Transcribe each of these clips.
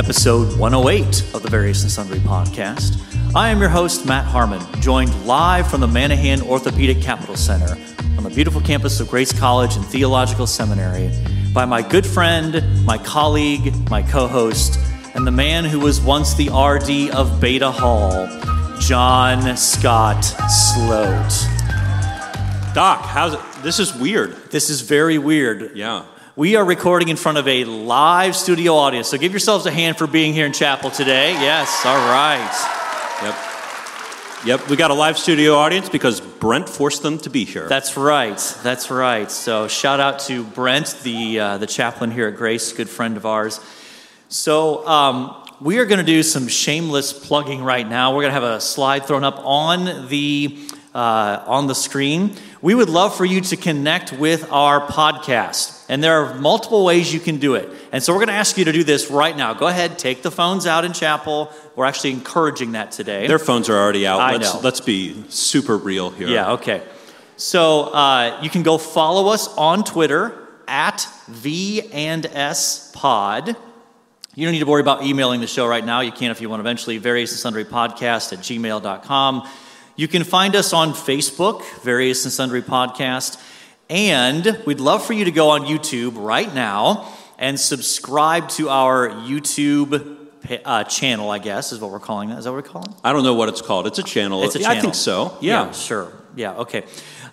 episode 108 of the Various and Sundry podcast. I am your host, Matt Harmon, joined live from the Manahan Orthopedic Capital Center on the beautiful campus of Grace College and Theological Seminary by my good friend, my colleague, my co host, and the man who was once the RD of Beta Hall, John Scott Sloat. Doc, how's it? This is weird. This is very weird. Yeah. We are recording in front of a live studio audience, so give yourselves a hand for being here in chapel today. Yes, all right. Yep. Yep, we got a live studio audience because Brent forced them to be here. That's right. That's right. So shout out to Brent, the uh, the chaplain here at Grace, good friend of ours. So um, we are going to do some shameless plugging right now. We're going to have a slide thrown up on the uh, on the screen. We would love for you to connect with our podcast, and there are multiple ways you can do it. And so we're going to ask you to do this right now. Go ahead, take the phones out in chapel. We're actually encouraging that today. Their phones are already out. I let's, know. let's be super real here. Yeah, okay. So uh, you can go follow us on Twitter at V and S Pod. You don't need to worry about emailing the show right now. You can if you want eventually. Various and Sundry Podcast at gmail.com. You can find us on Facebook, Various and Sundry Podcast. And we'd love for you to go on YouTube right now and subscribe to our YouTube uh, channel, I guess, is what we're calling that. Is that what we're calling it? I don't know what it's called. It's a channel. It's a Yeah, channel. I think so. Yeah. sure. Yeah, okay.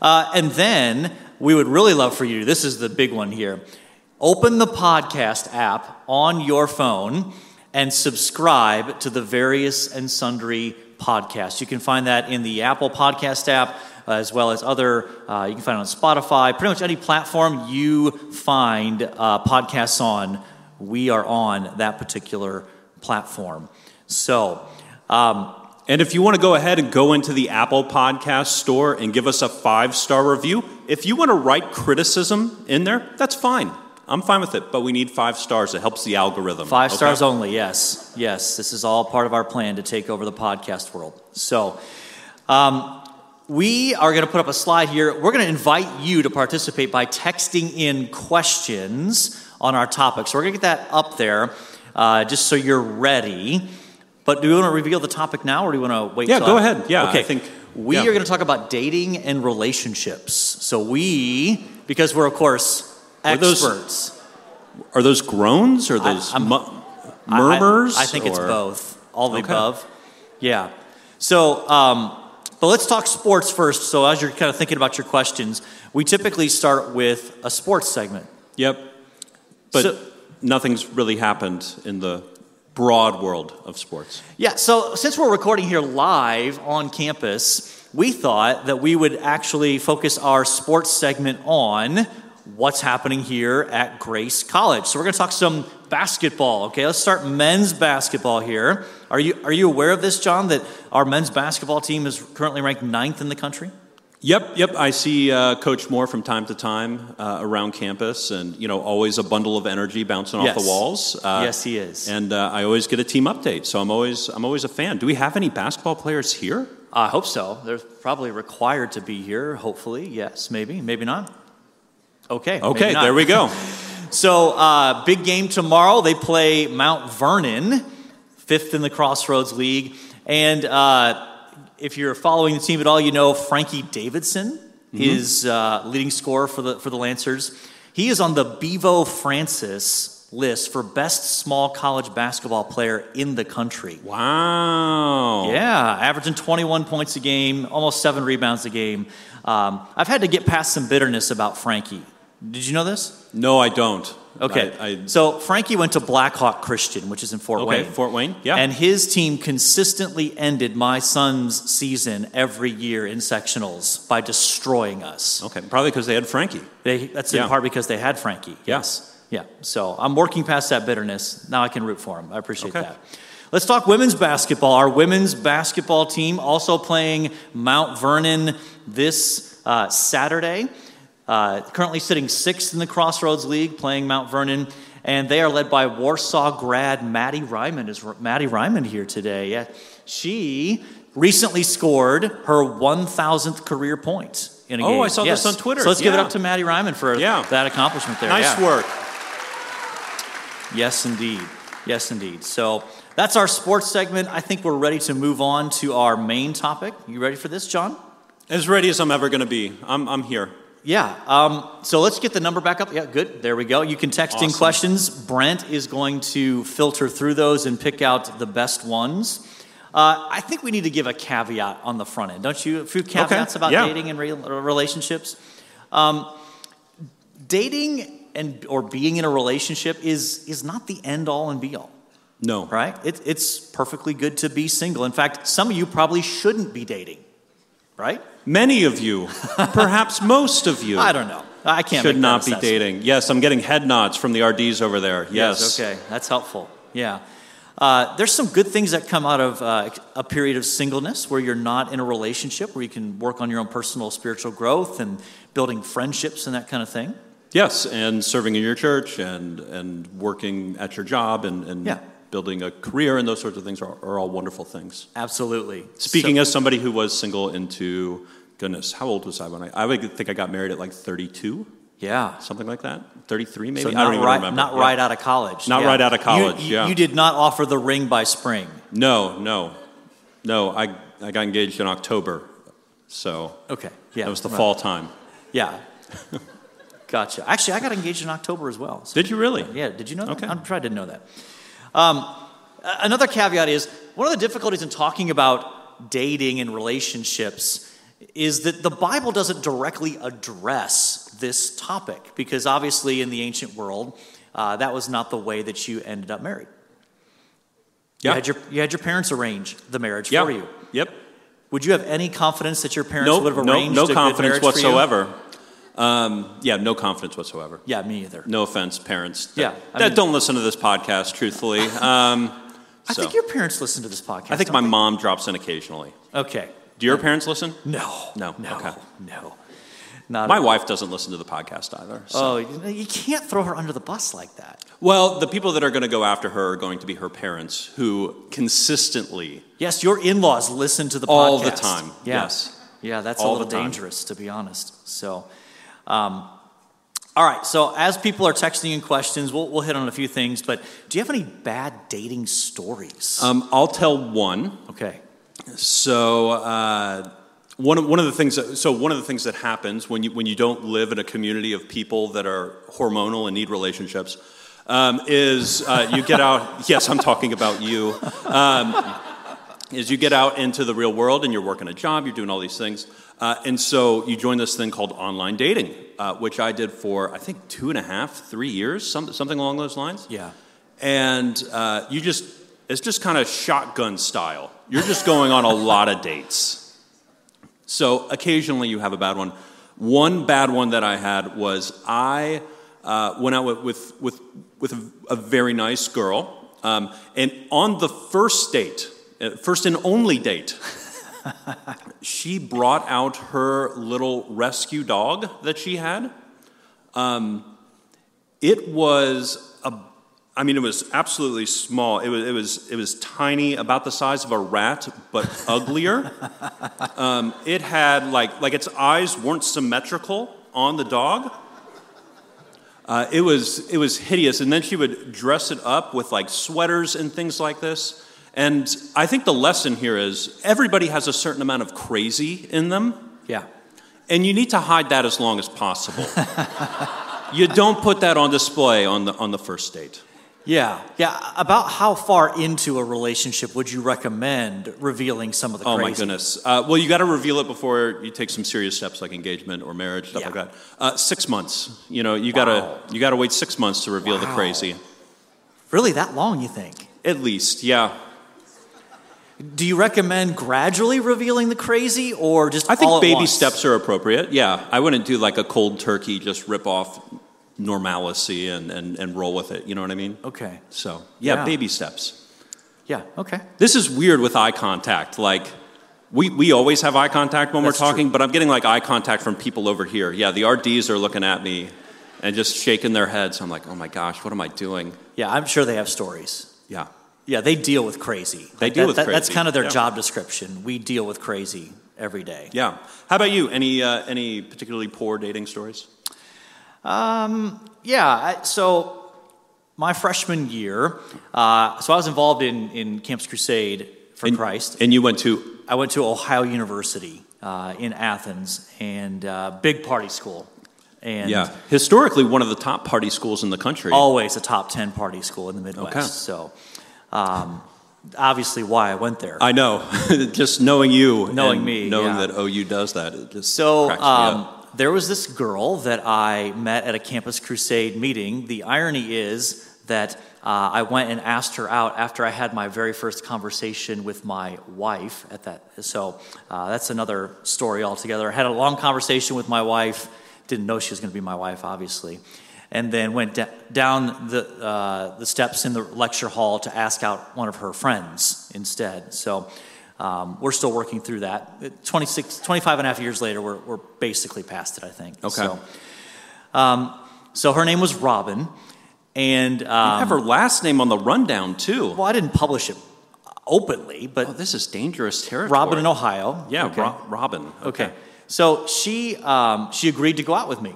Uh, and then we would really love for you, this is the big one here. Open the podcast app on your phone and subscribe to the various and sundry podcasts. You can find that in the Apple Podcast app uh, as well as other, uh, you can find it on Spotify, pretty much any platform you find uh, podcasts on, we are on that particular platform. So, um, And if you want to go ahead and go into the Apple Podcast store and give us a five star review, if you want to write criticism in there, that's fine. I'm fine with it, but we need five stars. It helps the algorithm. Five okay? stars only, yes. Yes, this is all part of our plan to take over the podcast world. So, um, we are going to put up a slide here. We're going to invite you to participate by texting in questions on our topic. So, we're going to get that up there uh, just so you're ready. But do we want to reveal the topic now or do you want to wait Yeah, go I- ahead. Yeah, okay. I think- we yeah. are going to talk about dating and relationships. So, we, because we're, of course, Are those- experts. Are those groans or those I'm- mu- murmurs? I, I think it's both. All the Okay. above. Yeah. So, um, but let's talk sports first. So, as you're kind of thinking about your questions, we typically start with a sports segment. Yep. But So- nothing's really happened in the broad world of sports. Yeah. So, since we're recording here live on campus, we thought that we would actually focus our sports segment on what's happening here at Grace College. So, we're going to talk some basketball. Okay, let's start men's basketball here. Are you are you aware of this, John? That our men's basketball team is currently ranked ninth in the country. Yep, yep. I see uh, Coach Moore from time to time uh, around campus, and you know, always a bundle of energy bouncing off the walls. Uh, Yes, he is. And uh, I always get a team update, so I'm always I'm always a fan. Do we have any basketball players here? I hope so. They're probably required to be here. Hopefully, yes, maybe, maybe not. Okay. Okay, there we go. So, uh, big game tomorrow. They play Mount Vernon, fifth in the Crossroads League. And uh, if you're following the team at all, you know Frankie Davidson is uh, leading scorer for the, for the Lancers. He is on the Bevo Francis list for best small college basketball player in the country. Wow. Yeah, averaging 21 points a game, almost seven rebounds a game. Um, I've had to get past some bitterness about Frankie. Did you know this? No, I don't. Okay. I, I, so Frankie went to Blackhawk Christian, which is in Fort okay, Wayne. Fort Wayne. Yeah. And his team consistently ended my son's season every year in sectionals by destroying us. okay, probably because they had Frankie. They, that's in part because they had Frankie. Yes. Yeah. So I'm working past that bitterness. Now I can root for him. I appreciate Okay. that. Let's talk women's basketball. Our women's basketball team also playing Mount Vernon this uh, Saturday. Uh, currently sitting sixth in the Crossroads League, playing Mount Vernon, and they are led by Warsaw grad Maddie Ryman. Is Maddie Ryman here today? Yeah, she recently scored her 1,000th career point in a Oh, game. Oh, I saw this on Twitter. So let's give it up to Maddie Ryman for Yeah. that accomplishment there. Nice Yeah. work. Yes, indeed. Yes, indeed. So that's our sports segment. I think we're ready to move on to our main topic. You ready for this, John? As ready as I'm ever going to be. I'm, I'm here. Yeah. Um, so let's get the number back up. Yeah, good. There we go. You can text in questions. Brent is going to filter through those and pick out the best ones. Uh, I think we need to give a caveat on the front end, don't you? A few caveats about yeah. dating and re- relationships. Um, dating and or being in a relationship is is not the end all and be all No. right? It, it's perfectly good to be single. In fact, some of you probably shouldn't be dating, right? Many of you, perhaps most of you, I don't know. I can't should not be dating. Yes, I'm getting head nods from the RDs over there. Yes. Okay, that's helpful. Yeah. Uh, there's some good things that come out of uh, a period of singleness where you're not in a relationship, where you can work on your own personal spiritual growth and building friendships and that kind of thing. Yes, and serving in your church and, and working at your job and, and Yeah. Building a career and those sorts of things are, are all wonderful things. Absolutely. Speaking So- as somebody who was single into, goodness, how old was I when I, I would think I got married at like 32, yeah. something like that? 33 maybe? So I don't even right, remember. not Yeah. right out of college. Not Yeah. right out of college, you, yeah. You did not offer the ring by spring. No, no, no. I, I got engaged in October, so Okay. Yeah. that was the Well, fall time. Yeah. gotcha. Actually, I got engaged in October as well. So- Did you really? yeah, did you know that? Okay. I'm sure I didn't know that. Um, another caveat is one of the difficulties in talking about dating and relationships is that the Bible doesn't directly address this topic because obviously in the ancient world, uh, that was not the way that you ended up married. You Yeah. had your, you had your parents arrange the marriage yeah. for you. Yep. Would you have any confidence that your parents Nope, would have no, arranged no a good confidence marriage for you? whatsoever. Um, yeah, no confidence whatsoever. Yeah, me either. No offense, parents. That, Yeah, I that mean- don't listen to this podcast, truthfully. Um, I so. think your parents listen to this podcast. I think my they? mom drops in occasionally. Okay. Do your parents listen? No. No, No. okay. No. Not My wife doesn't listen to the podcast either. So. Oh, you you can't throw her under the bus like that. Well, the people that are going to go after her are going to be her parents, who consistently, Yes, your in-laws listen to the podcast All the time, Yeah. yes. Yeah, that's All a little dangerous, to be honest. So, um, all right. So, as people are texting in questions, we'll, we'll hit on a few things. But do you have any bad dating stories? um, I'll tell one. okay. So uh, one of, one of the things that, so one of the things that happens when you when you don't live in a community of people that are hormonal and need relationships um, is uh, you get out. yes, I'm talking about you. Um, is you get out into the real world and you're working a job, you're doing all these things, uh, and so you join this thing called online dating, uh, which I did for I think two and a half, three years, some, something along those lines. Yeah. and uh, you just it's just kind of shotgun style. You're just going on a lot of dates. So occasionally you have a bad one. One bad one that i had was i uh, went out with with with, with a, a very nice girl um, and on the first date first and only date she brought out her little rescue dog that she had it was a I mean it was absolutely small. It was it was it was tiny, about the size of a rat, but uglier. um, it had like like its eyes weren't symmetrical on the dog. Uh, it was it was hideous, and then she would dress it up with like sweaters and things like this. And I think the lesson here is everybody has a certain amount of crazy in them. Yeah. And you need to hide that as long as possible. you don't put that on display on the, on the first date. Yeah. Yeah. About how far into a relationship would you recommend revealing some of the Oh crazy? my goodness. Uh, well, you got to reveal it before you take some serious steps like engagement or marriage, stuff Yeah. like that. Uh, six months. You know, you got Wow. to you got to wait six months to reveal the crazy. Really, that long, you think? At least, yeah. Do you recommend gradually revealing the crazy or just I think baby once? steps are appropriate. Yeah, I wouldn't do like a cold turkey, just rip off normalcy and, and, and roll with it. You know what I mean? Okay. So, yeah, Yeah. baby steps. Yeah. Okay. This is weird with eye contact. Like, we, we always have eye contact when That's we're talking, true. but I'm getting like eye contact from people over here. Yeah, the RDs are looking at me and just shaking their heads. I'm like, oh my gosh, what am I doing? Yeah, I'm sure they have stories. Yeah. Yeah, they deal with crazy. They Like, deal that- with that- That's kind of their yeah. job description. We deal with crazy every day. Yeah. How about you? Any, uh, any particularly poor dating stories? Um, Yeah. I, so my freshman year, uh, so I was involved in, in Campus Crusade for Christ. And you went to I went to Ohio University uh, in Athens, and uh, big party school, and yeah, historically one of the top party schools in the country. always a top ten party school in the Midwest. Okay. So, um, obviously, why I went there. I know. just knowing you, Knowing me, knowing yeah. that OU does that, it just So um, there was this girl that I met at a Campus Crusade meeting. The irony is that uh, I went and asked her out after I had my very first conversation with my wife at that. So uh, that's another story altogether. I had a long conversation with my wife. Didn't know she was going to be my wife, obviously. And then went da- down the, uh, the steps in the lecture hall to ask out one of her friends instead. So um, we're still working through that. 26, 25 and a half years later, we're, we're basically past it, I think. Okay. So, um, so her name was Robin. And, You um, have her last name on the rundown too. well, I didn't publish it openly, but Oh, this is dangerous territory. Robin in Ohio. Yeah, Okay. Ro- Robin. Okay. So she um, she agreed to go out with me,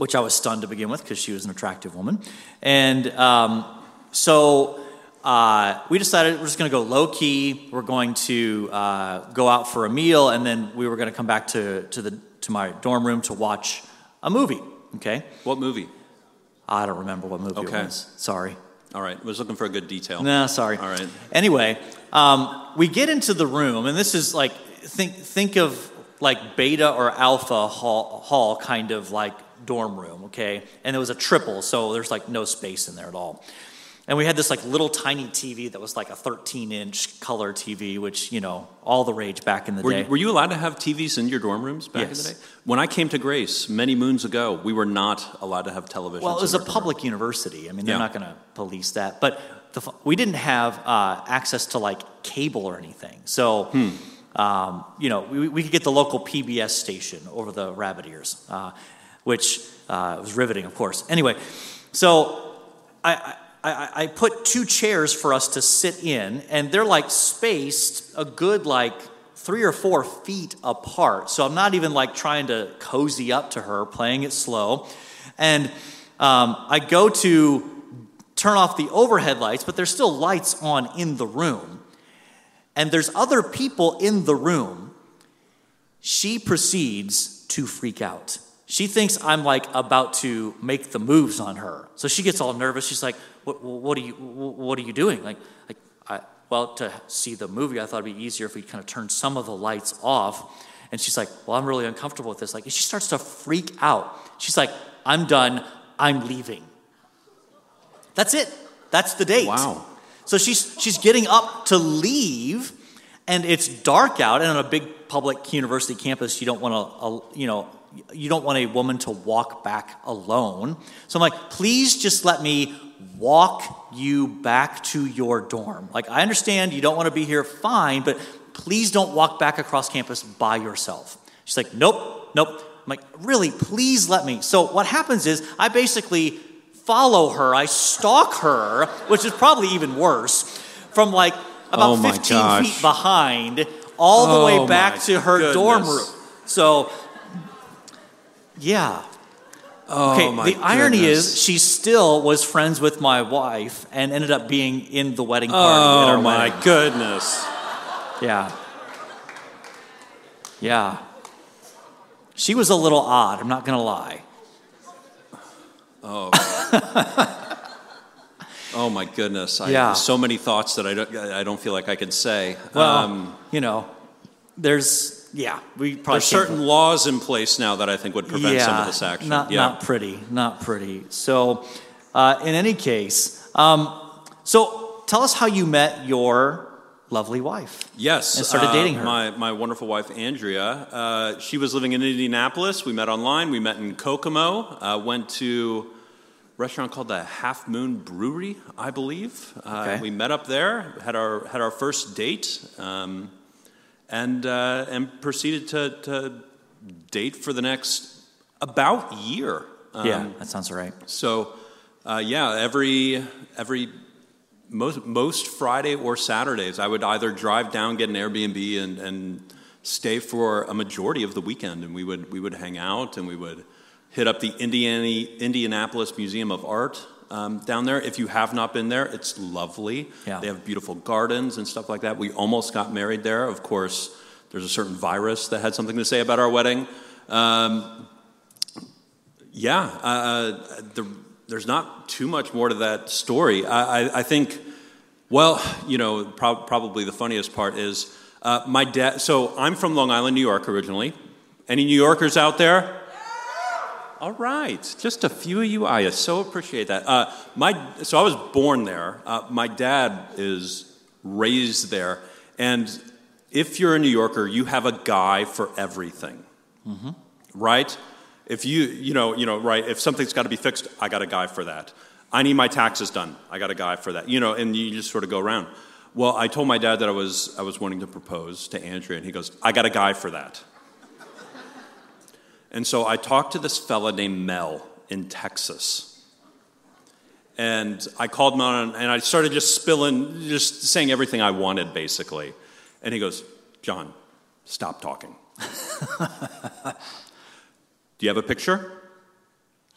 which I was stunned to begin with because she was an attractive woman, and um, so uh, we decided we're just going to go low key. We're going to uh, go out for a meal, and then we were going to come back to to the to my dorm room to watch a movie. Okay. What movie? I don't remember what movie Okay. it was. Sorry. All right, I was looking for a good detail. No, sorry. All right. Anyway, um, we get into the room, and this is like think think of like beta or alpha hall, hall kind of like dorm room, okay? And it was a triple, so there's like no space in there at all. And we had this like little tiny TV that was like a 13 inch color TV, which you know all the rage back in the Were day. you, were you allowed to have TVs in your dorm rooms back Yes. in the day? When I came to Grace many moons ago, we were not allowed to have television. Well, it was a public university. I mean, they're Yeah. not going to police that. But the, we didn't have uh, access to like cable or anything. So, Hmm. um, you know, we, we could get the local PBS station over the rabbit ears, uh, which uh, was riveting, of course. Anyway, so I, I, I put two chairs for us to sit in, and they're like spaced a good like three or four feet apart. So I'm not even like trying to cozy up to her, playing it slow. And um, I go to turn off the overhead lights, but there's still lights on in the room. And there's other people in the room. She proceeds to freak out. She thinks I'm like about to make the moves on her. So she gets all nervous. She's like, "What, what are you? What are you doing?" Like, like, I, well, to see the movie, I thought it'd be easier if we kind of turned some of the lights off. And she's like, "Well, I'm really uncomfortable with this." Like, she starts to freak out. She's like, "I'm done. I'm leaving." That's it. That's the date. Wow. So she's she's getting up to leave, and it's dark out. And on a big public university campus, you don't want to, uh, you know, you don't want a woman to walk back alone. So I'm like, please just let me walk you back to your dorm. Like I understand you don't want to be here, fine, but please don't walk back across campus by yourself. She's like, nope, nope. I'm like, really, please let me. So what happens is I basically follow her, I stalk her, which is probably even worse, from like about Oh 15 gosh. feet behind all the Oh way back to her dorm room. So, yeah. Oh, Okay, the irony goodness. is she still was friends with my wife and ended up being in the wedding party Oh my wedding. goodness. Yeah. Yeah. She was a little odd, I'm not going to lie. Oh my goodness. I, Yeah. So many thoughts that I don't, I don't feel like I can say. Well, Um, you know, there's, yeah, we probably there's certain laws in place now that I think would prevent some of this action. Not, yeah. not pretty, not pretty. So, uh, in any case, um, so tell us how you met your lovely wife. Yes. and started uh, dating her. My, my wonderful wife, Andrea. Uh, she was living in Indianapolis. We met online. We met in Kokomo. Uh, went to a restaurant called the Half Moon Brewery, I believe. Uh, Okay. We met up there, had our, had our first date, um, and, uh, and proceeded to, to date for the next about year. Um, yeah, that sounds right. so, uh, yeah, every every most most Friday or Saturdays, I would either drive down, get an Airbnb, and and stay for a majority of the weekend, and we would we would hang out, and we would hit up the Indiana Indianapolis Museum of Art um, down there. If you have not been there, it's lovely. Yeah. They have beautiful gardens and stuff like that. We almost got married there. Of course, there's a certain virus that had something to say about our wedding. Um, yeah, uh, the, there's not too much more to that story. I, I, I think, well, you know, prob- probably the funniest part is uh, my dad. So I'm from Long Island, New York, originally. Any New Yorkers out there? All right, just a few of you. I so appreciate that. Uh, my, so I was born there. Uh, my dad is raised there, and if you're a New Yorker, you have a guy for everything, mm-hmm. right? If you, you know, you know, right? If something's got to be fixed, I got a guy for that. I need my taxes done. I got a guy for that. You know, and you just sort of go around. Well, I told my dad that I was I was wanting to propose to Andrea, and he goes, "I got a guy for that." And so I talked to this fella named Mel in Texas. And I called him on and I started just spilling, just saying everything I wanted, basically. And he goes, John, stop talking. Do you have a picture?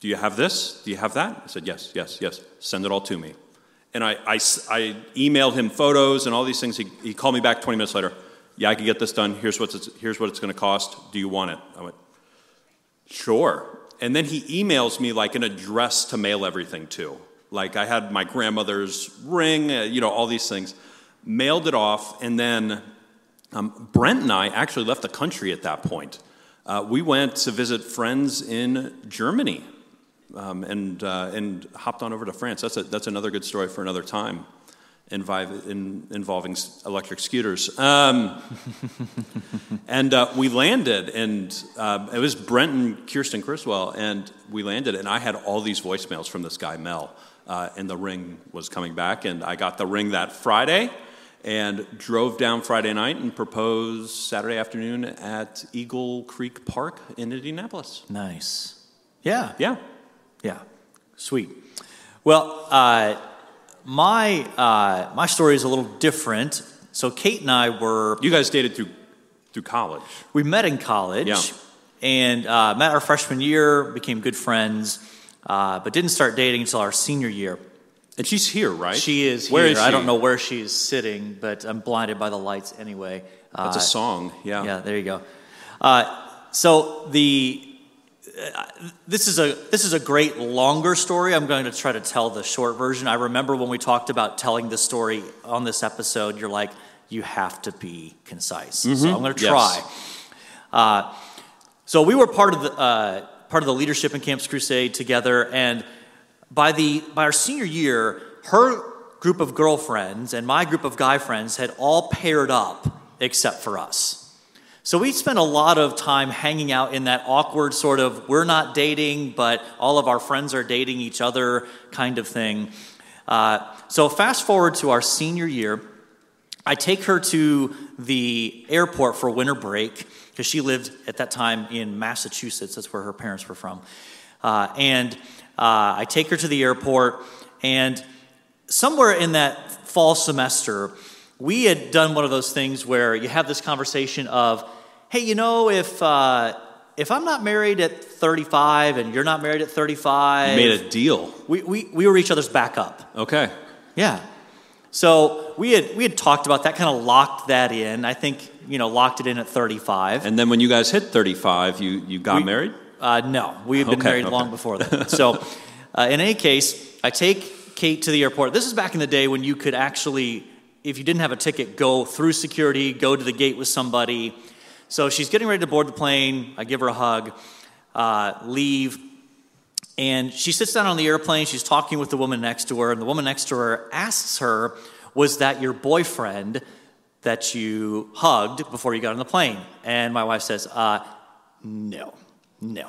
Do you have this? Do you have that? I said, Yes, yes, yes. Send it all to me. And I, I, I emailed him photos and all these things. He, he called me back 20 minutes later. Yeah, I can get this done. Here's, what's here's what it's going to cost. Do you want it? I went, Sure. And then he emails me like an address to mail everything to. Like I had my grandmother's ring, uh, you know, all these things. Mailed it off, and then um, Brent and I actually left the country at that point. Uh, we went to visit friends in Germany um, and, uh, and hopped on over to France. That's, a, that's another good story for another time invi- in, involving electric scooters. Um, and uh, we landed, and uh, it was Brent and Kirsten Criswell, and we landed, and I had all these voicemails from this guy, Mel, uh, and the ring was coming back, and I got the ring that Friday. And drove down Friday night and proposed Saturday afternoon at Eagle Creek Park in Indianapolis. Nice. Yeah. Yeah. Yeah. Sweet. Well, uh, my, uh, my story is a little different. So Kate and I were. You guys dated through, through college. We met in college. Yeah. And uh, met our freshman year, became good friends, uh, but didn't start dating until our senior year. And she's here, right? She is Where here. is I don't know where she is sitting, but I'm blinded by the lights anyway. That's a song, yeah. Yeah, there you go. Uh, so the uh, this is a this is a great longer story. I'm going to try to tell the short version. I remember when we talked about telling the story on this episode. You're like, you have to be concise. So I'm going to Yes. try. Uh, so we were part of the uh, part of the leadership in Campus Crusade together, and by the by our senior year, her group of girlfriends and my group of guy friends had all paired up except for us. So we spent a lot of time hanging out in that awkward sort of we're not dating, but all of our friends are dating each other kind of thing. Uh, so fast forward to our senior year, I take her to the airport for winter break because she lived at that time in Massachusetts. That's where her parents were from. Uh, and uh, I take her to the airport, and somewhere in that fall semester, we had done one of those things where you have this conversation of, hey, you know, if uh, if I'm not married at 35 and you're not married at 35, You made a deal. we, we, we were each other's backup. Okay. Yeah. So we had we had talked about that, kind of locked that in. I think you know locked it in at 35. And then when you guys hit 35, you, you got We- married? Uh, no, we had been Okay, married okay. long before that. So, uh, in any case, I take Kate to the airport. This is back in the day when you could actually, if you didn't have a ticket, go through security, go to the gate with somebody. So she's getting ready to board the plane. I give her a hug, uh, leave, and she sits down on the airplane. She's talking with the woman next to her, and the woman next to her asks her, "Was that your boyfriend that you hugged before you got on the plane?" And my wife says, uh, "No, no."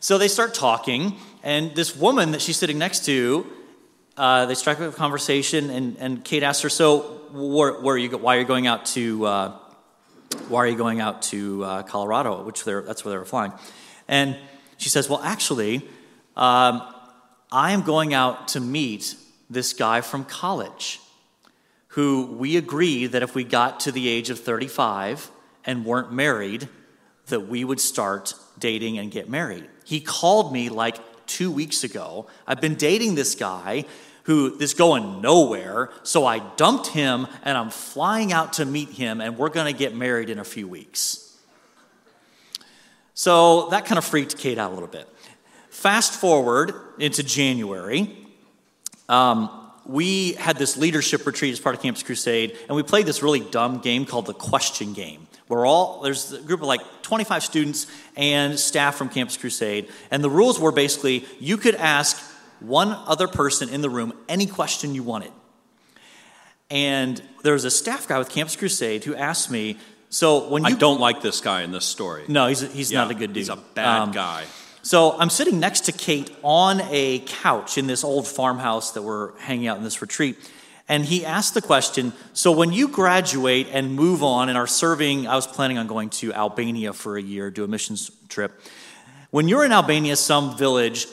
So they start talking, and this woman that she's sitting next to, uh, they strike up a conversation, and, and Kate asks her, "So, where, where are you? Why are you going out to? Uh, why are you going out to uh, Colorado? Which that's where they were flying." And she says, "Well, actually, um, I am going out to meet this guy from college, who we agreed that if we got to the age of 35 and weren't married, that we would start dating and get married. He called me like two weeks ago. I've been dating this guy who is going nowhere, so I dumped him and I'm flying out to meet him, and we're gonna get married in a few weeks. So that kind of freaked Kate out a little bit. Fast forward into January. Um, we had this leadership retreat as part of Campus Crusade, and we played this really dumb game called the question game. We're all, there's a group of like 25 students and staff from Campus Crusade, and the rules were basically you could ask one other person in the room any question you wanted. And there was a staff guy with Campus Crusade who asked me, so when you. I don't like this guy in this story. No, he's, he's Yeah, not a good dude. He's a bad Um, guy. so I'm sitting next to Kate on a couch in this old farmhouse that we're hanging out in this retreat. And he asked the question So, when you graduate and move on and are serving, I was planning on going to Albania for a year, do a missions trip. When you're in Albania, some village,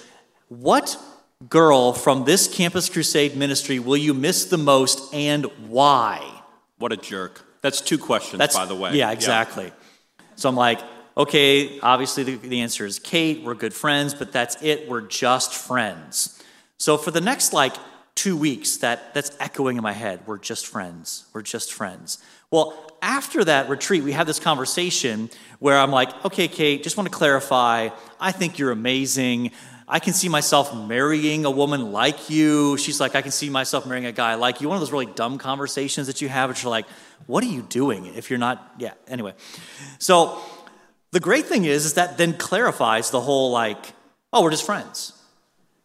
what girl from this Campus Crusade ministry will you miss the most and why? What a jerk. That's two questions, That's by the way. Yeah, exactly. So I'm like, okay, obviously the, the answer is Kate. We're good friends, but that's it. We're just friends. So for the next like two weeks, that that's echoing in my head. We're just friends. We're just friends. Well, after that retreat, we had this conversation where I'm like, okay, Kate, just want to clarify. I think you're amazing. I can see myself marrying a woman like you. She's like, I can see myself marrying a guy like you. One of those really dumb conversations that you have, which are like, what are you doing if you're not? Yeah, anyway. So the great thing is, is that then clarifies the whole like, oh, we're just friends.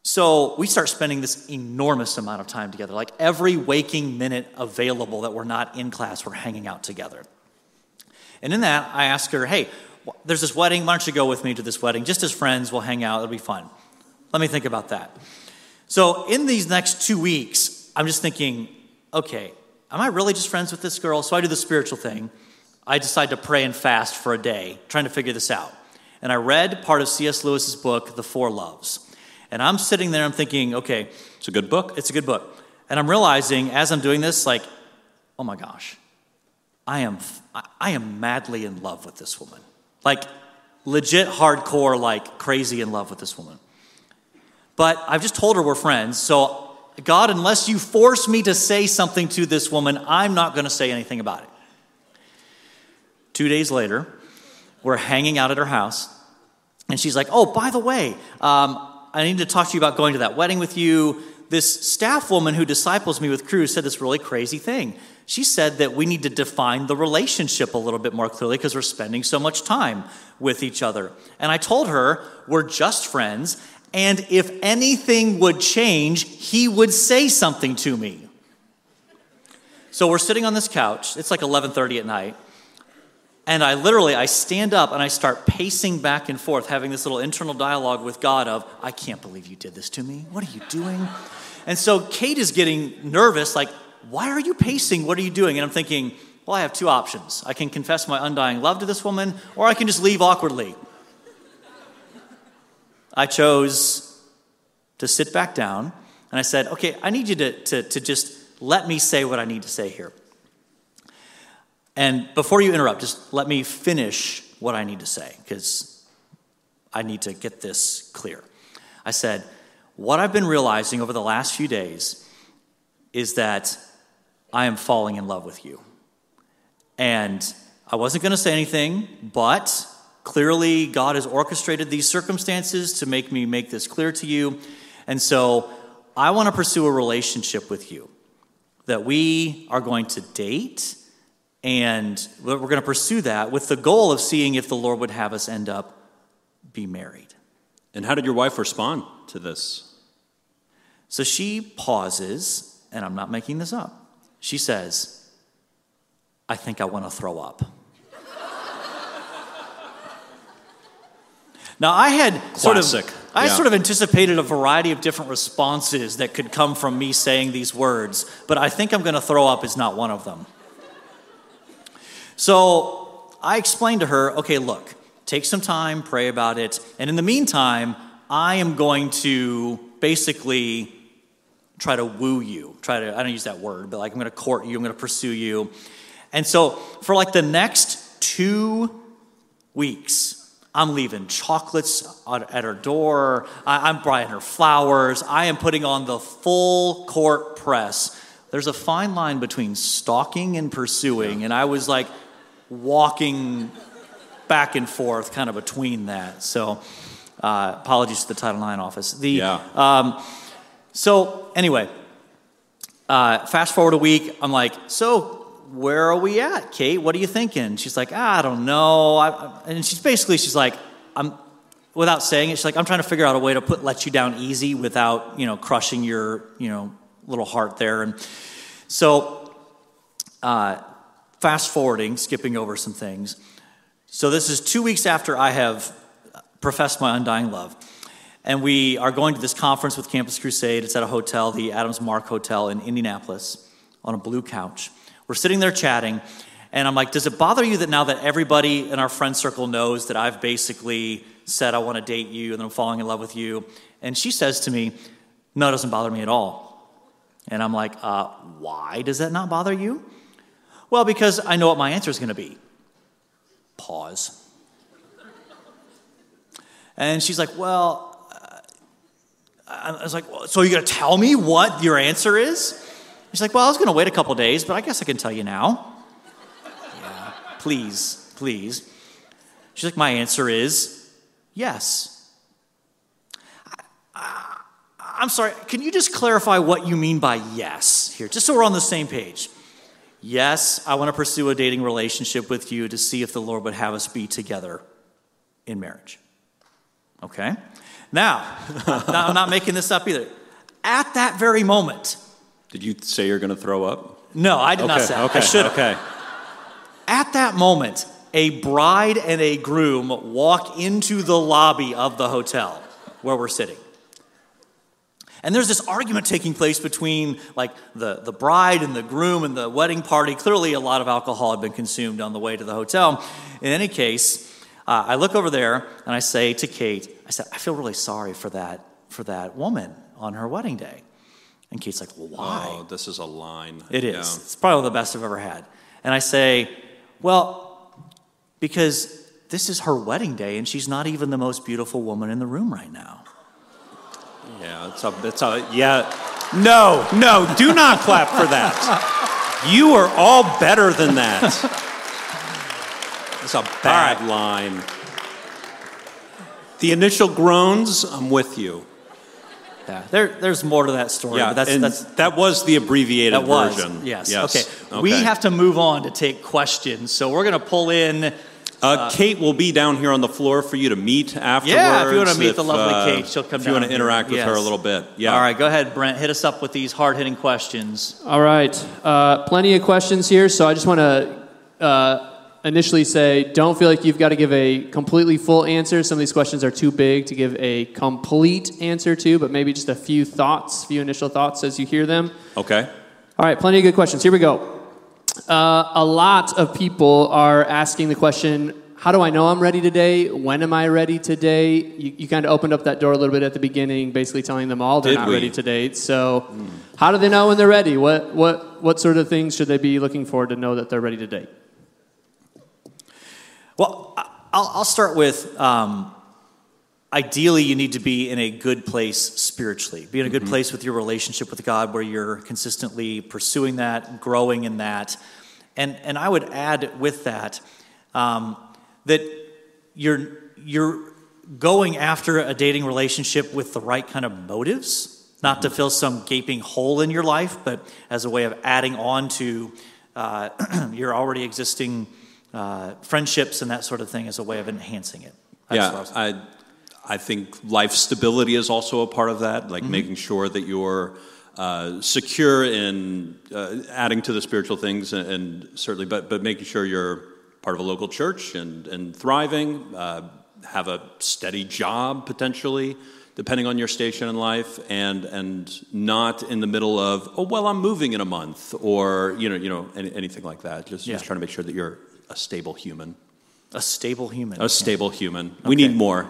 So we start spending this enormous amount of time together. Like every waking minute available that we're not in class, we're hanging out together. And in that, I ask her, hey, there's this wedding. Why don't you go with me to this wedding? Just as friends, we'll hang out. It'll be fun. Let me think about that. So in these next two weeks, I'm just thinking, okay, am I really just friends with this girl? So I do the spiritual thing. I decide to pray and fast for a day, trying to figure this out. And I read part of C.S. Lewis's book, The Four Loves. And I'm sitting there, I'm thinking, okay, It's a good book. it's a good book. And I'm realizing as I'm doing this, like, oh my gosh, I am, I- I am madly in love with this woman. Like, legit hardcore, like, crazy in love with this woman. But I've just told her we're friends, so God, unless you force me to say something to this woman, I'm not going to say anything about it. Two days later, we're hanging out at her house, and she's like, Oh, by the way, um, I need to talk to you about going to that wedding with you. This staff woman who disciples me with Cru said this really crazy thing. She said that we need to define the relationship a little bit more clearly because we're spending so much time with each other. And I told her, We're just friends, and if anything would change, he would say something to me. So we're sitting on this couch. It's like 11:30 at night. And I literally I stand up and I start pacing back and forth having this little internal dialogue with God of I can't believe you did this to me. What are you doing? And so Kate is getting nervous like why are you pacing? What are you doing? And I'm thinking, well, I have two options. I can confess my undying love to this woman or I can just leave awkwardly. I chose to sit back down and I said, okay, I need you to, to, to just let me say what I need to say here. And before you interrupt, just let me finish what I need to say because I need to get this clear. I said, What I've been realizing over the last few days is that I am falling in love with you. And I wasn't going to say anything, but clearly God has orchestrated these circumstances to make me make this clear to you. And so I want to pursue a relationship with you that we are going to date and we're going to pursue that with the goal of seeing if the Lord would have us end up be married. And how did your wife respond to this? So she pauses, and I'm not making this up. She says, I think I want to throw up. Now, I had sort of, I Yeah. sort of anticipated a variety of different responses that could come from me saying these words, but I think I'm going to throw up is not one of them. So I explained to her, okay, look, take some time, pray about it, and in the meantime, I am going to basically try to woo you. Try to, I don't use that word, but like I'm going to court you, I'm going to pursue you. And so for like the next two weeks, I'm leaving chocolates at her door. I'm buying her flowers. I am putting on the full court press. There's a fine line between stalking and pursuing, and I was like walking back and forth kind of between that. So, uh, apologies to the Title IX office. The, Yeah. um, so, anyway, uh, fast forward a week, I'm like, so where are we at, Kate? What are you thinking? She's like, ah, I don't know. I, and she's basically, she's like, I'm, without saying it, she's like, I'm trying to figure out a way to put let you down easy without, you know, crushing your, you know, little heart there. And so, uh, fast forwarding, skipping over some things. So this is two weeks after I have professed my undying love. And we are going to this conference with Campus Crusade. It's at a hotel, the Adams Mark Hotel in Indianapolis, on a blue couch. We're sitting there chatting, and I'm like, Does it bother you that now that everybody in our friend circle knows that I've basically said I want to date you and I'm falling in love with you? And she says to me, No, it doesn't bother me at all. And I'm like, uh, Why does that not bother you? Well, because I know what my answer is going to be. Pause. And she's like, Well, uh, I was like, well, So you're going to tell me what your answer is? She's like, Well, I was going to wait a couple days, but I guess I can tell you now. yeah, please, please. She's like, My answer is yes. I, I'm sorry, can you just clarify what you mean by yes here, just so we're on the same page? Yes, I want to pursue a dating relationship with you to see if the Lord would have us be together in marriage. Okay? Now, now I'm not making this up either. At that very moment, Did you say you're going to throw up? no, I did not okay, say that. okay, I should okay. At that moment, a bride and a groom walk into the lobby of the hotel where we're sitting. And there's this argument taking place between like the, the bride and the groom and the wedding party. Clearly, a lot of alcohol had been consumed on the way to the hotel. In any case, uh, I look over there and I say to Kate, I said, I feel really sorry for that for that woman on her wedding day. And Kate's like, Well, why? Oh, this is a line. It is. Yeah. It's probably the best I've ever had. And I say, well, because this is her wedding day and she's not even the most beautiful woman in the room right now. Yeah, it's a, it's a, yeah. No, no, do not clap for that. You are all better than that. It's a bad line. The initial groans, I'm with you. Yeah. There, there's more to that story, Yeah, but that's, and that's that was the abbreviated that was. version. Yes. yes. Okay. We have to move on to take questions. So we're going to pull in. Uh, Kate will be down here on the floor for you to meet afterwards. Yeah, if you wanna meet the lovely uh, Kate, she'll come If you want to interact with her a little bit. Yeah. All right, go ahead, Brent. Hit us up with these hard hitting questions. All right. Uh, plenty of questions here, so I just want to uh, initially say don't feel like you've got to give a completely full answer. Some of these questions are too big to give a complete answer to, but maybe just a few thoughts, few initial thoughts as you hear them. Okay. All right, plenty of good questions. Here we go. Uh, a lot of people are asking the question how do I know I'm ready today? When am I ready today? You, you kind of opened up that door a little bit at the beginning, basically telling them all they're Did not we? ready to date. So, how do they know when they're ready? What, what, what sort of things should they be looking for to know that they're ready to date? Well, I'll, I'll start with um, ideally, you need to be in a good place spiritually. Be in a good place with your relationship with God where you're consistently pursuing that, growing in that. And, and I would add with that um, that you're, you're going after a dating relationship with the right kind of motives, not to fill some gaping hole in your life, but as a way of adding on to uh, your already existing uh, friendships and that sort of thing as a way of enhancing it. That's what I yeah, I, I think life stability is also a part of that, Mm-hmm. like making sure that you're uh, secure in uh, adding to the spiritual things, and, and certainly, but but making sure you're part of a local church and and thriving, uh, have a steady job potentially, depending on your station in life, and and not in the middle of oh well I'm moving in a month or you know you know any, anything like that. Just Yeah. just trying to make sure that you're a stable human, a stable human. a stable human. We need more.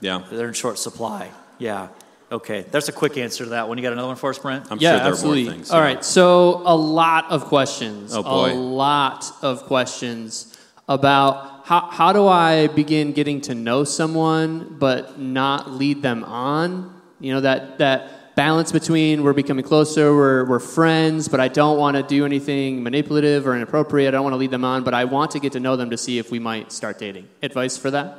Yeah. They're in short supply. Yeah. Okay. That's a quick answer to that one. You got another one for us, Brent? I'm yeah, sure there absolutely. are more things. All yeah. so a lot of questions. Oh, boy. A lot of questions about how, how do I begin getting to know someone but not lead them on? You know, that, that balance between we're becoming closer, we're, we're friends, but I don't want to do anything manipulative or inappropriate. I don't want to lead them on, but I want to get to know them to see if we might start dating. Advice for that?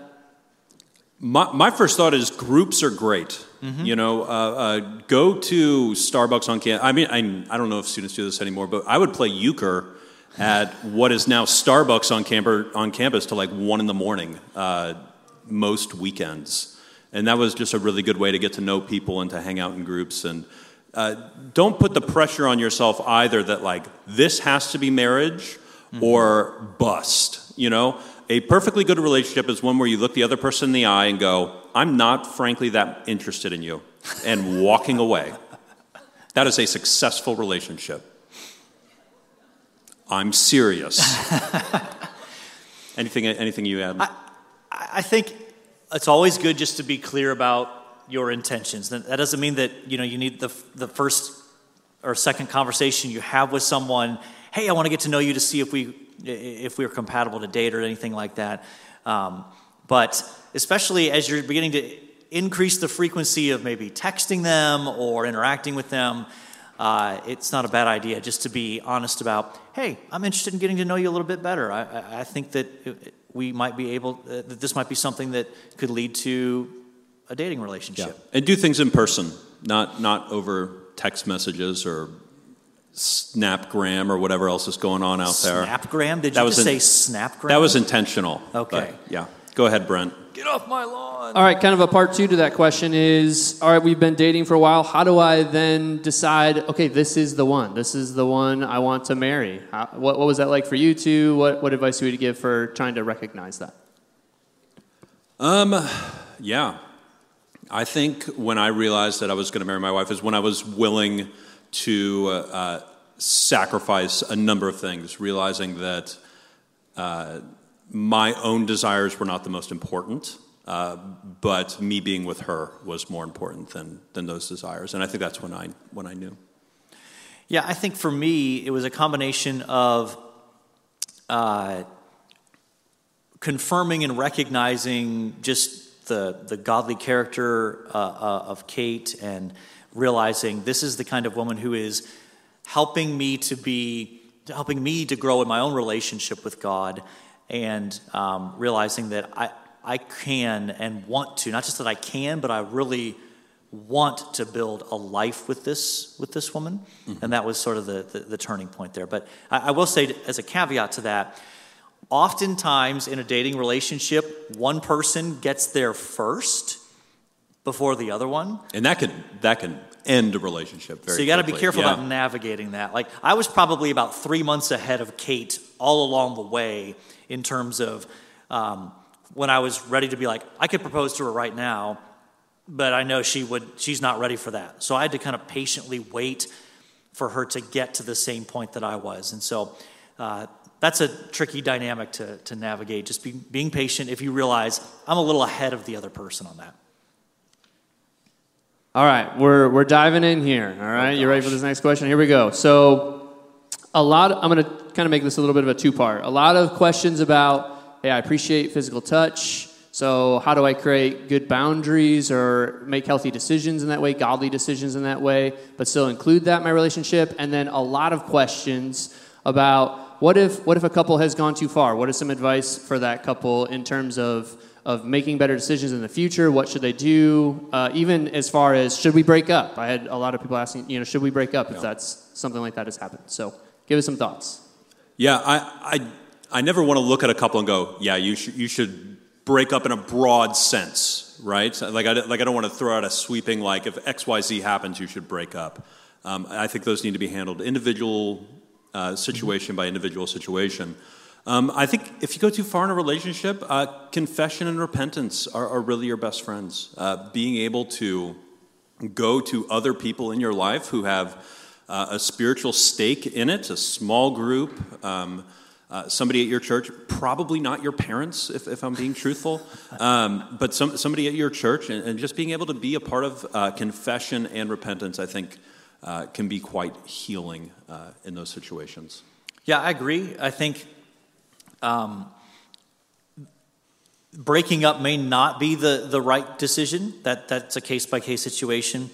My, my first thought is groups are great. You know, uh, uh, go to Starbucks on campus. I mean, I, I don't know if students do this anymore, but I would play euchre at what is now Starbucks on, camper, on campus to like one in the morning uh, most weekends. And that was just a really good way to get to know people and to hang out in groups. And uh, don't put the pressure on yourself either that like this has to be marriage or bust. You know, a perfectly good relationship is one where you look the other person in the eye and go, "I'm not frankly that interested in you," and walking away. That is a successful relationship. I'm serious. anything, anything you add? I I think it's always good just to be clear about your intentions. That doesn't mean that you know you need the the first or second conversation you have with someone. Hey, I want to get to know you to see if we if we're compatible to date or anything like that. Um, but especially as you're beginning to increase the frequency of maybe texting them or interacting with them, uh, it's not a bad idea just to be honest about, hey, I'm interested in getting to know you a little bit better. I, I, I think that we might be able, uh, that this might be something that could lead to a dating relationship. And do things in person, not not over text messages or Snapgram or whatever else is going on out there. Snapgram? Did That you was just in- say Snapgram? That was intentional. Okay. yeah. Go ahead, Brent. Get off my lawn. All right, kind of a part two to that question is all right, we've been dating for a while. How do I then decide, okay, this is the one? This is the one I want to marry? How, what, what was that like for you two? What, what advice would you give for trying to recognize that? Um, yeah. I think when I realized that I was going to marry my wife is when I was willing to uh, uh, sacrifice a number of things, realizing that uh, my own desires were not the most important, uh, but me being with her was more important than, than those desires. And I think that's when I, when I knew. Yeah, I think for me, it was a combination of uh, confirming and recognizing just the, the godly character uh, uh, of Kate and realizing this is the kind of woman who is helping me to be, helping me to grow in my own relationship with God and um, realizing that I, I can and want to, not just that I can, but I really want to build a life with this with this woman. And that was sort of the, the, the turning point there. But I, I will say as a caveat to that oftentimes in a dating relationship one person gets there first before the other one. And that can, that can end a relationship very so you got to be careful Yeah. about navigating that. Like I was probably about three months ahead of Kate all along the way in terms of um, when I was ready to be like, I could propose to her right now, but I know she would. She's not ready for that. So I had to kind of patiently wait for her to get to the same point that I was, and so. Uh, that's a tricky dynamic to, to navigate. Just be, being patient if you realize I'm a little ahead of the other person on that. All right, we're, we're diving in here. All right, you ready for this next question? Here we go. So, a lot, I'm going to kind of make this a little bit of a two part. A lot of questions about, hey, I appreciate physical touch. So, how do I create good boundaries or make healthy decisions in that way, godly decisions in that way, but still include that in my relationship? And then a lot of questions about what if, what if a couple has gone too far? What is some advice for that couple in terms of of making better decisions in the future. What should they do? Uh, even as far as should we break up? I had a lot of people asking, you know, should we break up if that's something like that has happened? So give us some thoughts. Yeah, I, I, I never want to look at a couple and go, yeah, you should, you should break up in a broad sense, right? Like I, like I don't want to throw out a sweeping, like if X, Y, Z happens, you should break up. Um, I think those need to be handled individual uh, situation by individual situation. Um, I think if you go too far in a relationship, uh, confession and repentance are, are really your best friends. Uh, being able to go to other people in your life who have uh, a spiritual stake in it, a small group, um, uh, somebody at your church, probably not your parents, if, if I'm being truthful, um, but some, somebody at your church, and, and, just being able to be a part of uh, confession and repentance, I think, uh, can be quite healing uh, in those situations. Yeah, I agree. I think um, breaking up may not be the, the right decision. That, that's a case by case situation.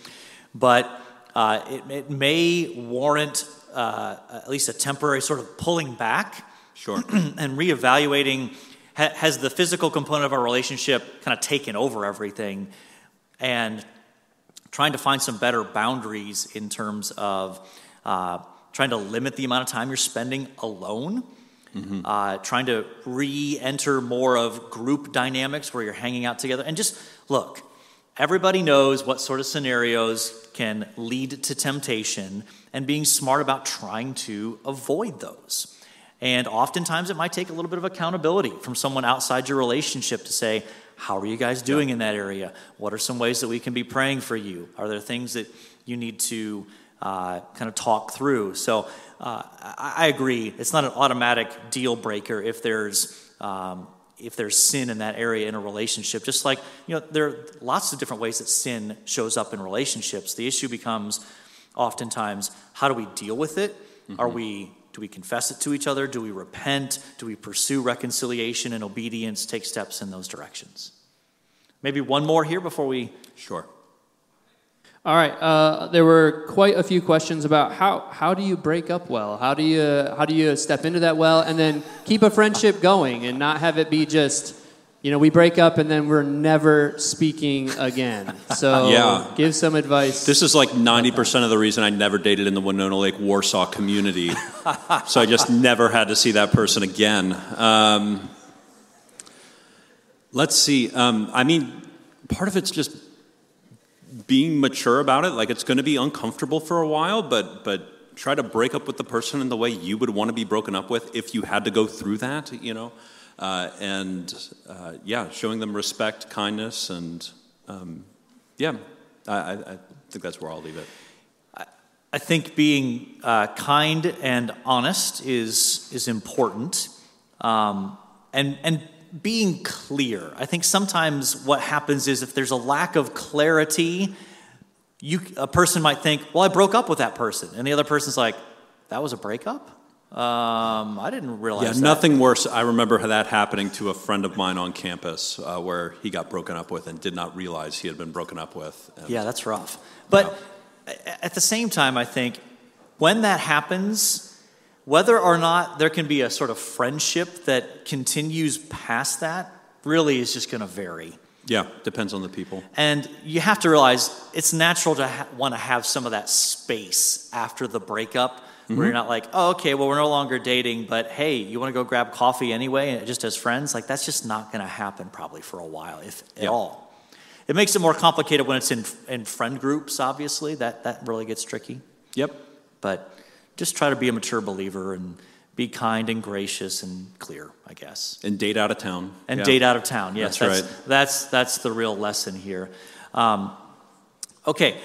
But uh, it, it may warrant uh, at least a temporary sort of pulling back Sure. and reevaluating ha- has the physical component of our relationship kind of taken over everything and trying to find some better boundaries in terms of uh, trying to limit the amount of time you're spending alone uh, trying to re-enter more of group dynamics where you're hanging out together and just look everybody knows what sort of scenarios can lead to temptation and being smart about trying to avoid those and oftentimes it might take a little bit of accountability from someone outside your relationship to say, How are you guys doing in that area? What are some ways that we can be praying for you? Are there things that you need to uh, kind of talk through? So uh, I, I agree. It's not an automatic deal breaker if there's. Um, if there's sin in that area in a relationship, just like, you know, there are lots of different ways that sin shows up in relationships. The issue becomes oftentimes how do we deal with it? Are mm-hmm. we do we confess it to each other? Do we repent? Do we pursue reconciliation and obedience? Take steps in those directions. Maybe one more here before we. Sure. All right. Uh, there were quite a few questions about how, how do you break up well? How do you how do you step into that well and then keep a friendship going and not have it be just you know we break up and then we're never speaking again. So Yeah. give some advice. This is like 90% of the reason I never dated in the Winona Lake Warsaw community. so I just never had to see that person again. Um, let's see. Um, I mean, part of it's just being mature about it. Like it's going to be uncomfortable for a while, but, but try to break up with the person in the way you would want to be broken up with if you had to go through that, you know? Uh, and uh, yeah, showing them respect, kindness, and um, yeah, I, I, I think that's where I'll leave it. I think being uh, kind and honest is is important, um, and and being clear. I think sometimes what happens is if there's a lack of clarity, you a person might think, "Well, I broke up with that person," and the other person's like, "That was a breakup." Um, I didn't realize. Yeah, that." nothing worse. I remember that happening to a friend of mine on campus uh, where he got broken up with and did not realize he had been broken up with. And Yeah, that's rough. But a- at the same time, I think when that happens, whether or not there can be a sort of friendship that continues past that really is just going to vary. Yeah, depends on the people. And you have to realize it's natural to ha- want to have some of that space after the breakup where mm-hmm. you're not like, oh, okay, well, we're no longer dating, but hey, you want to go grab coffee anyway, just as friends? Like, that's just not going to happen probably for a while, if at Yeah. all. It makes it more complicated when it's in, in friend groups, obviously. That, that really gets tricky. Yep. But just try to be a mature believer and be kind and gracious and clear, I guess. And date out of town. And Yeah. date out of town. Yes, That's that's right. That's that's the real lesson here. Um, okay,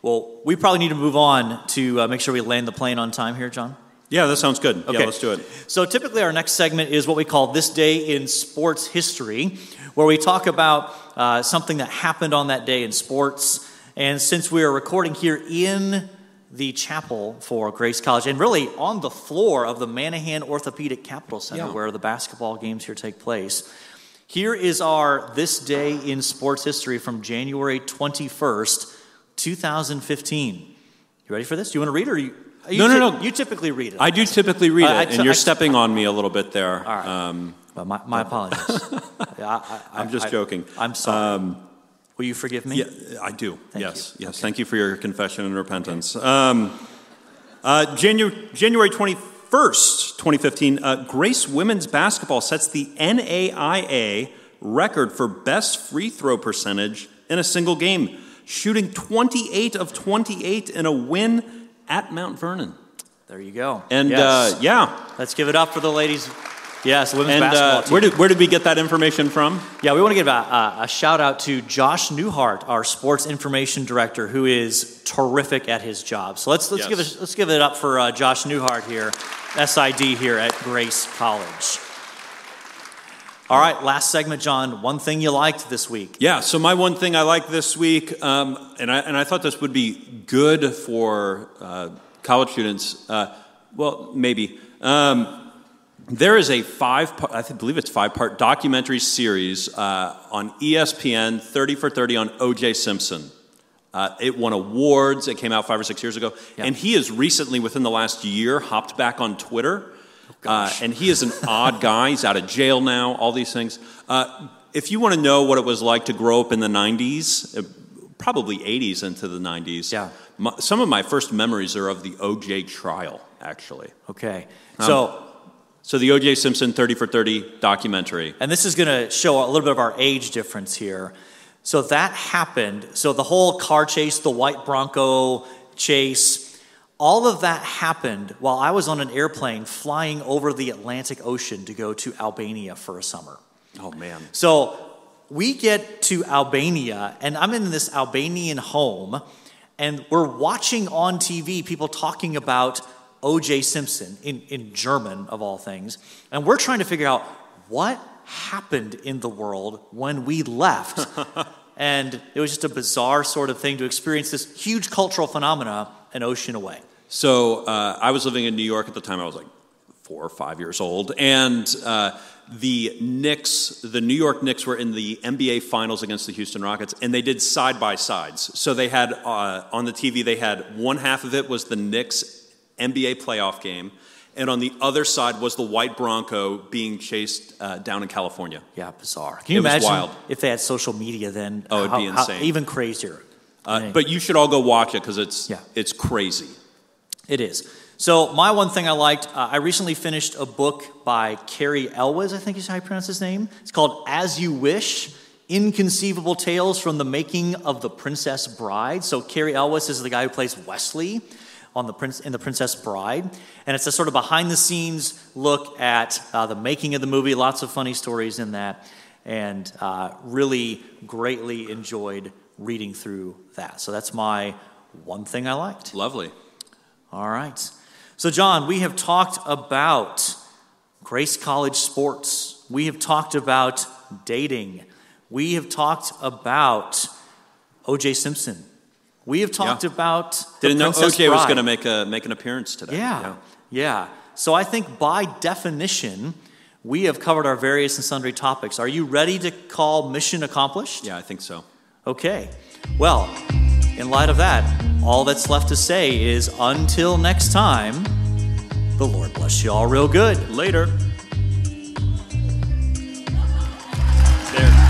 well, we probably need to move on to uh, make sure we land the plane on time here, John. Yeah, that sounds good. Okay. Yeah, let's do it. So typically, our next segment is what we call "This Day in Sports History," where we talk about uh, something that happened on that day in sports. And since we are recording here in the chapel for Grace College, and really on the floor of the Manahan Orthopedic Capital Center, Yeah. where the basketball games here take place, here is our "This Day in Sports History" from January twenty first, two thousand fifteen. You ready for this? Do you want to read, or you? you No, no, no. You typically read it. I do typically read I- I it, t- and you're I- stepping on me a little bit there. All right. Um, Well, my, my apologies. Yeah, I, I, I'm just I- joking. I'm sorry. Will you forgive me? Yeah, I do. Thank yes, you. yes. Thank you for your confession and repentance. Um, uh, Janu- January 21st, 2015, uh, Grace women's basketball sets the NAIA record for best free throw percentage in a single game, shooting 28 of 28 in a win at Mount Vernon. There you go. And Yes. uh, yeah, let's give it up for the ladies. Yes, women's and basketball uh, team. where did where did we get that information from? yeah, we want to give a, a, a shout out to Josh Newhart, our sports information director, who is terrific at his job. So let's let's Yes. give it let's give it up for uh, Josh Newhart here, SID here at Grace College. All right, last segment, John. One thing you liked this week. Yeah, so my one thing I like this week, um, and, I, and I thought this would be good for uh, college students, uh, well, maybe. Um, There is a five, part, I believe it's five part documentary series uh, on ESPN, 30 for 30 on O.J. Simpson. Uh, it won awards. It came out five or six years ago. And he has recently, within the last year, hopped back on Twitter. Uh, and he is an odd guy. He's out of jail now, all these things. Uh, if you want to know what it was like to grow up in the 90s, uh, probably 80s into the 90s, Yeah. my, some of my first memories are of the OJ trial, actually. Okay. Um, So, So the OJ Simpson 30 for 30 documentary. and this is going to show a little bit of our age difference here. So that happened. So the whole car chase, the white Bronco chase, all of that happened while I was on an airplane flying over the Atlantic Ocean to go to Albania for a summer. Oh, man. So we get to Albania, and I'm in this Albanian home, and we're watching on TV people talking about O.J. Simpson in, in German, of all things, and we're trying to figure out what happened in the world when we left. and it was just a bizarre sort of thing to experience this huge cultural phenomena an ocean away. So uh, I was living in New York at the time. I was like four or five years old, and uh, the Knicks, the New York Knicks, were in the NBA Finals against the Houston Rockets, and they did side by sides. So they had uh, on the TV, they had one half of it was the Knicks NBA playoff game, and on the other side was the white Bronco being chased uh, down in California. Yeah, bizarre. Can you It was imagine wild. if they had social media then? Oh, it'd how- be how- insane. even crazier. Uh, but you should all go watch it because it's Yeah. it's crazy. It is. So, my one thing I liked, uh, I recently finished a book by Cary Elwes, I think is how you pronounce his name. It's called As You Wish Inconceivable Tales from the Making of the Princess Bride. So, Cary Elwes is the guy who plays Westley on the prince, in The Princess Bride. And it's a sort of behind the scenes look at uh, the making of the movie, lots of funny stories in that, and uh, really greatly enjoyed reading through that. So, that's my one thing I liked. Lovely. All right. So, John, we have talked about Grace College sports. We have talked about dating. We have talked about O.J. Simpson. We have talked yeah. about didn't know oj Bride. was going to make a make an appearance today. Yeah. yeah, yeah. So I think by definition, we have covered our various and sundry topics. Are you ready to call mission accomplished? Yeah, I think so. Okay. Well, in light of that, all that's left to say is until next time, the Lord bless you all real good. Later. There.